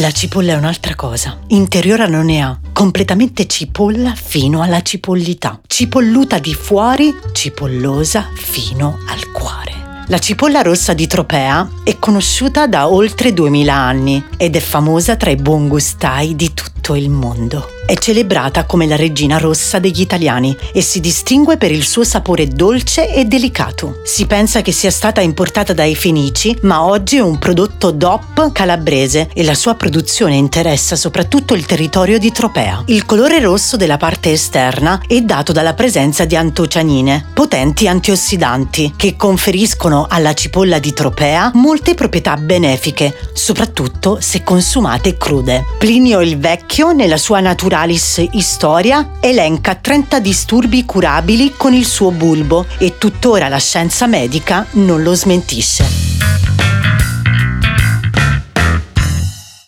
La cipolla è un'altra cosa. Interiora non ne ha. Completamente cipolla fino alla cipollità. Cipolluta di fuori, cipollosa fino al cuore. La cipolla rossa di Tropea è conosciuta da oltre 2000 anni ed è famosa tra i buongustai di tutto il mondo. È celebrata come la regina rossa degli italiani e si distingue per il suo sapore dolce e delicato. Si pensa che sia stata importata dai Fenici, ma oggi è un prodotto DOP calabrese e la sua produzione interessa soprattutto il territorio di Tropea. Il colore rosso della parte esterna è dato dalla presenza di antocianine, potenti antiossidanti, che conferiscono alla cipolla di Tropea molte proprietà benefiche, soprattutto se consumate crude. Plinio il Vecchio, nella sua natura Naturalis Historia elenca 30 disturbi curabili con il suo bulbo e tuttora la scienza medica non lo smentisce.